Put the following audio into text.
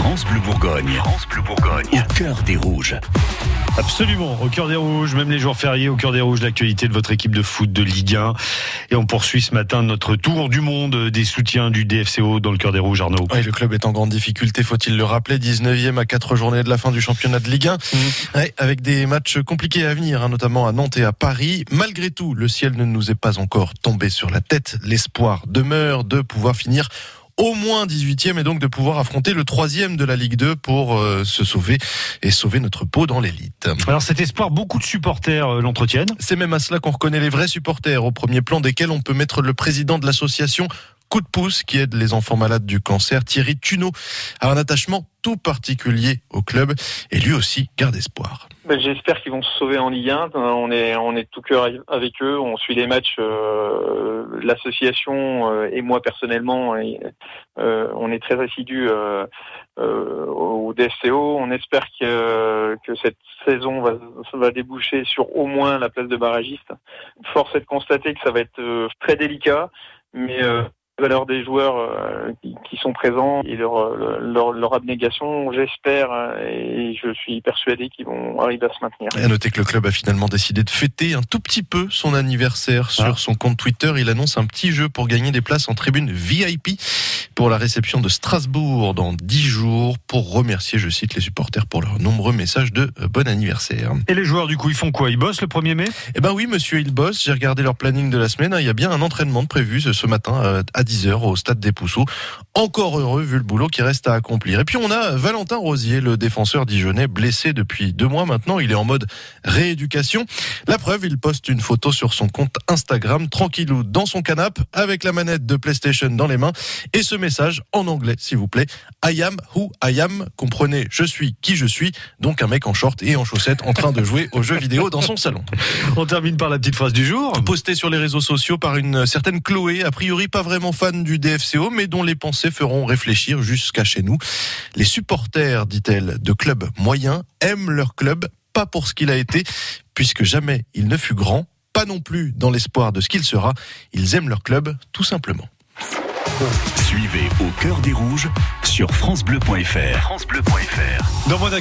France Bleu Bourgogne. France Bleu Bourgogne. Au cœur des rouges. Absolument, au cœur des rouges, même les jours fériés, au cœur des rouges, l'actualité de votre équipe de foot de Ligue 1. Et on poursuit ce matin notre tour du monde des soutiens du DFCO dans le cœur des rouges, Arnaud. Oui, le club est en grande difficulté, faut-il le rappeler, 19e à 4 journées de la fin du championnat de Ligue 1, ouais, avec des matchs compliqués à venir, hein, notamment à Nantes et à Paris. Malgré tout, le ciel ne nous est pas encore tombé sur la tête. L'espoir demeure de pouvoir finir au moins 18e et donc de pouvoir affronter le troisième de la Ligue 2 pour euh, se sauver et sauver notre peau dans l'élite. Alors cet espoir, beaucoup de supporters euh, l'entretiennent. C'est même à cela qu'on reconnaît les vrais supporters, au premier plan desquels on peut mettre le président de l'association Coup de pouce qui aide les enfants malades du cancer, Thierry Tuneau, a un attachement tout particulier au club et lui aussi garde espoir. Ben, J'espère qu'ils vont se sauver en Ligue 1. On est, on est tout cœur avec eux. On suit les matchs. Euh, L'association euh, et moi personnellement, euh, on est très assidus euh, euh, au DFCO. On espère que, que cette saison va, va déboucher sur au moins la place de barragiste. Force est de constater que ça va être euh, très délicat, mais euh, valeur des joueurs euh, qui, sont présents et leur, leur, leur abnégation, j'espère et je suis persuadé qu'ils vont arriver à se maintenir. Et à noter que le club a finalement décidé de fêter un tout petit peu son anniversaire sur ah. son compte Twitter. Il annonce un petit jeu pour gagner des places en tribune VIP pour la réception de Strasbourg dans 10 jours pour remercier, je cite, les supporters pour leurs nombreux messages de bon anniversaire. Et les joueurs, du coup, ils font quoi? Ils bossent le 1er mai? Eh ben oui, monsieur, ils bossent. J'ai regardé leur planning de la semaine. Il y a bien un entraînement prévu ce matin à 10h au stade des Pousseaux. Encore heureux vu le boulot qui reste à accomplir. Et puis on a Valentin Rosier, le défenseur dijonnais, blessé depuis deux mois maintenant. Il est en mode rééducation. La preuve, il poste une photo sur son compte Instagram, tranquillou dans son canapé, avec la manette de PlayStation dans les mains. Et ce message en anglais, s'il vous plaît. I am who I am. Comprenez, je suis qui je suis. Donc un mec en short et en chaussettes en train de jouer aux jeux vidéo dans son salon. On termine par la petite phrase du jour. Postée sur les réseaux sociaux par une certaine Chloé, a priori pas vraiment fan du DFCO, mais dont les pensées feront réfléchir jusqu'à chez nous. Les supporters, dit-elle, de clubs moyens aiment leur club, pas pour ce qu'il a été, puisque jamais il ne fut grand, pas non plus dans l'espoir de ce qu'il sera. Ils aiment leur club, tout simplement. Suivez au cœur des rouges sur francebleu.fr. francebleu.fr. Dans mon